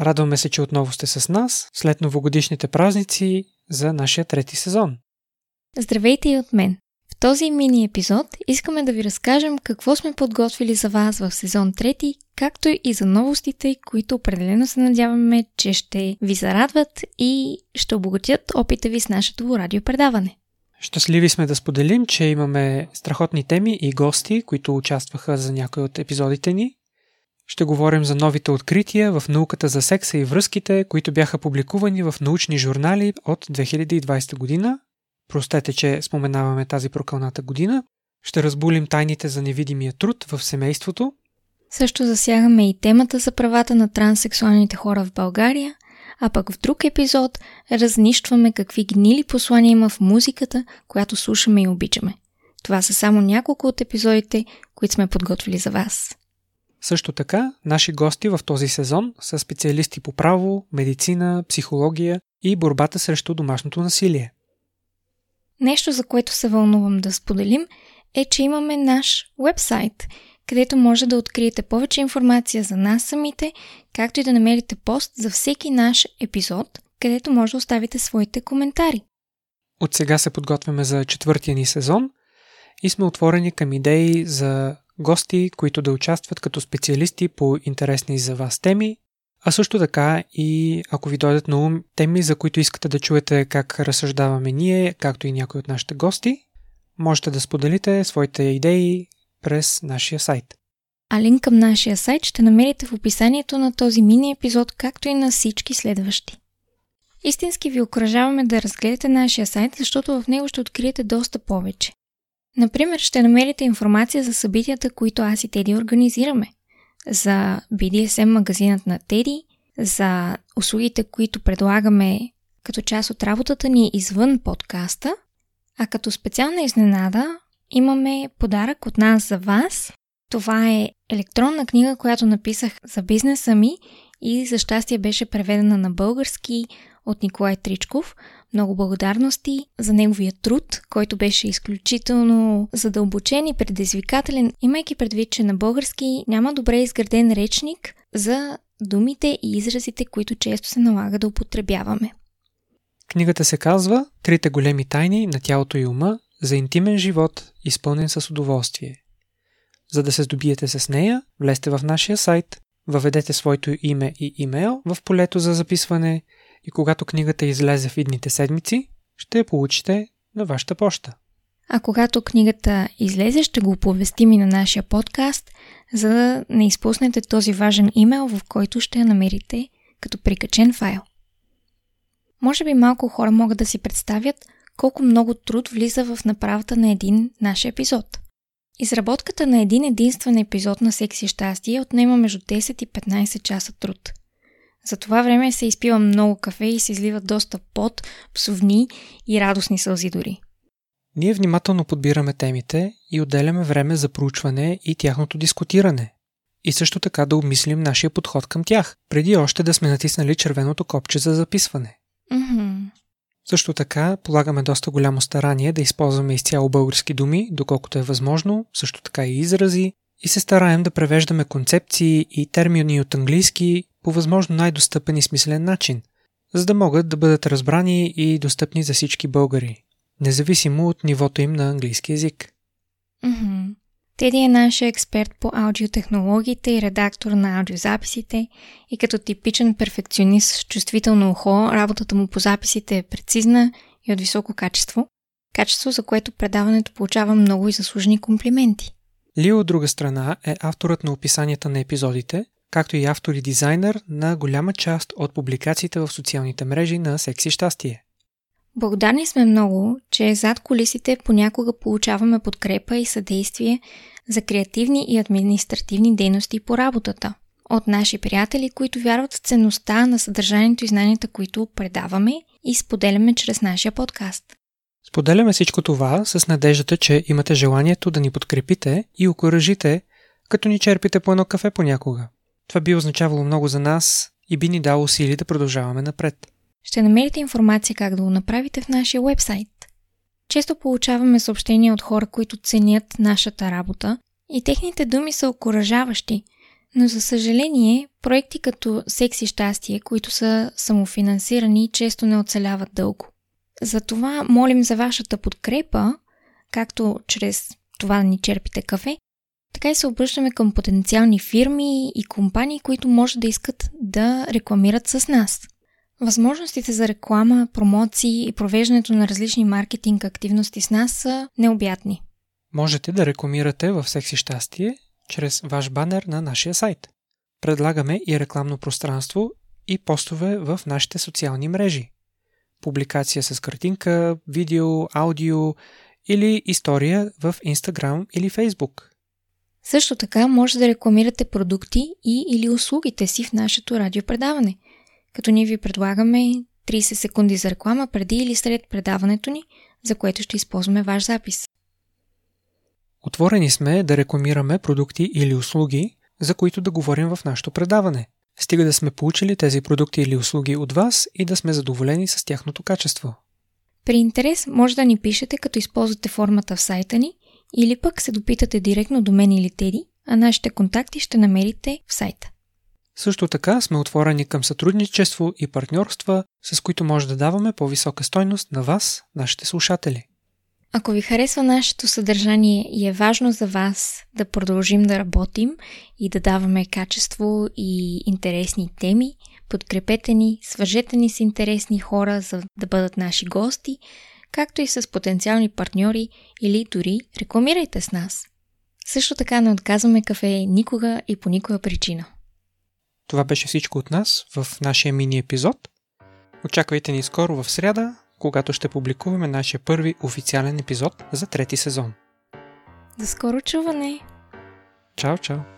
Радваме се, че отново сте с нас след новогодишните празници за нашия трети сезон. Здравейте и от мен! В този мини епизод искаме да ви разкажем какво сме подготвили за вас в сезон 3, както и за новостите, които определено се надяваме, че ще ви зарадват и ще обогатят опита ви с нашето радиопредаване. Щастливи сме да споделим, че имаме страхотни теми и гости, които участваха за някои от епизодите ни. Ще говорим за новите открития в науката за секса и връзките, които бяха публикувани в научни журнали от 2020 година. Простете, че споменаваме тази прокълната година. Ще разбулим тайните за невидимия труд в семейството. Също засягаме и темата за правата на транссексуалните хора в България, а пък в друг епизод разнищваме какви гнили послания има в музиката, която слушаме и обичаме. Това са само няколко от епизодите, които сме подготвили за вас. Също така, наши гости в този сезон са специалисти по право, медицина, психология и борбата срещу домашното насилие. Нещо, за което се вълнувам да споделим, е, че имаме наш вебсайт, където може да откриете повече информация за нас самите, както и да намерите пост за всеки наш епизод, където може да оставите своите коментари. От сега се подготвяме за четвъртия ни сезон и сме отворени към идеи за гости, които да участват като специалисти по интересни за вас теми, а също така и ако ви дойдат на ум теми, за които искате да чуете как разсъждаваме ние, както и някои от нашите гости, можете да споделите своите идеи през нашия сайт. А линк към нашия сайт ще намерите в описанието на този мини епизод, както и на всички следващи. Истински ви окоръжаваме да разгледате нашия сайт, защото в него ще откриете доста повече. Например, ще намерите информация за събитията, които аз и Теди организираме. За BDSM магазинът на Теди, за услугите, които предлагаме като част от работата ни извън подкаста, а като специална изненада имаме подарък от нас за вас. Това е електронна книга, която написах за бизнеса ми и за щастие беше преведена на български от Николай Тричков. Много благодарности за неговия труд, който беше изключително задълбочен и предизвикателен, имайки предвид, че на български няма добре изграден речник за думите и изразите, които често се налага да употребяваме. Книгата се казва Трите големи тайни на тялото и ума за интимен живот, изпълнен с удоволствие. За да се здобиете с нея, влезте в нашия сайт, въведете своето име и имейл в полето за записване и когато книгата излезе в идните седмици, ще я получите на вашата почта. А когато книгата излезе, ще го оповестим и на нашия подкаст, за да не изпуснете този важен имейл, в който ще я намерите като прикачен файл. Може би малко хора могат да си представят колко много труд влиза в направата на един наш епизод. Изработката на един единствен епизод на Секси щастие отнема между 10 и 15 часа труд. За това време се изпива много кафе и се изливат доста пот, псовни и радостни сълзи дори. Ние внимателно подбираме темите и отделяме време за проучване и тяхното дискутиране. И също така да обмислим нашия подход към тях, преди още да сме натиснали червеното копче за записване. Mm-hmm. Също така полагаме доста голямо старание да използваме изцяло български думи, доколкото е възможно, също така и изрази, и се стараем да превеждаме концепции и термини от английски по възможно най-достъпен и смислен начин, за да могат да бъдат разбрани и достъпни за всички българи, независимо от нивото им на английски язик. Mm-hmm. Теди е нашия експерт по аудиотехнологиите и редактор на аудиозаписите и като типичен перфекционист с чувствително ухо, работата му по записите е прецизна и от високо качество. Качество, за което предаването получава много и заслужени комплименти. Лио, от друга страна, е авторът на описанията на епизодите, както и автор и дизайнер на голяма част от публикациите в социалните мрежи на Секси Щастие. Благодарни сме много, че зад колисите понякога получаваме подкрепа и съдействие за креативни и административни дейности по работата. от наши приятели, които вярват в ценността на съдържанието и знанията, които предаваме и споделяме чрез нашия подкаст. Споделяме всичко това с надеждата, че имате желанието да ни подкрепите и окоръжите, като ни черпите по едно кафе понякога. Това би означавало много за нас и би ни дало сили да продължаваме напред. Ще намерите информация как да го направите в нашия вебсайт. Често получаваме съобщения от хора, които ценят нашата работа и техните думи са окоръжаващи, но за съжаление, проекти като Секси щастие, които са самофинансирани, често не оцеляват дълго. Затова молим за вашата подкрепа, както чрез това да ни черпите кафе, така и се обръщаме към потенциални фирми и компании, които може да искат да рекламират с нас. Възможностите за реклама, промоции и провеждането на различни маркетинг активности с нас са необятни. Можете да рекламирате в Секси щастие чрез ваш банер на нашия сайт. Предлагаме и рекламно пространство и постове в нашите социални мрежи. Публикация с картинка, видео, аудио или история в Instagram или Facebook. Също така може да рекламирате продукти и или услугите си в нашето радиопредаване, като ние ви предлагаме 30 секунди за реклама преди или след предаването ни, за което ще използваме ваш запис. Отворени сме да рекламираме продукти или услуги, за които да говорим в нашето предаване. Стига да сме получили тези продукти или услуги от вас и да сме задоволени с тяхното качество. При интерес може да ни пишете, като използвате формата в сайта ни или пък се допитате директно до мен или Теди, а нашите контакти ще намерите в сайта. Също така сме отворени към сътрудничество и партньорства, с които може да даваме по-висока стойност на вас, нашите слушатели. Ако ви харесва нашето съдържание и е важно за вас да продължим да работим и да даваме качество и интересни теми, подкрепете ни, свържете ни с интересни хора, за да бъдат наши гости, както и с потенциални партньори или дори рекламирайте с нас. Също така не отказваме кафе никога и по никоя причина. Това беше всичко от нас в нашия мини епизод. Очаквайте ни скоро в сряда когато ще публикуваме нашия първи официален епизод за трети сезон. До скоро чуване! Чао, чао!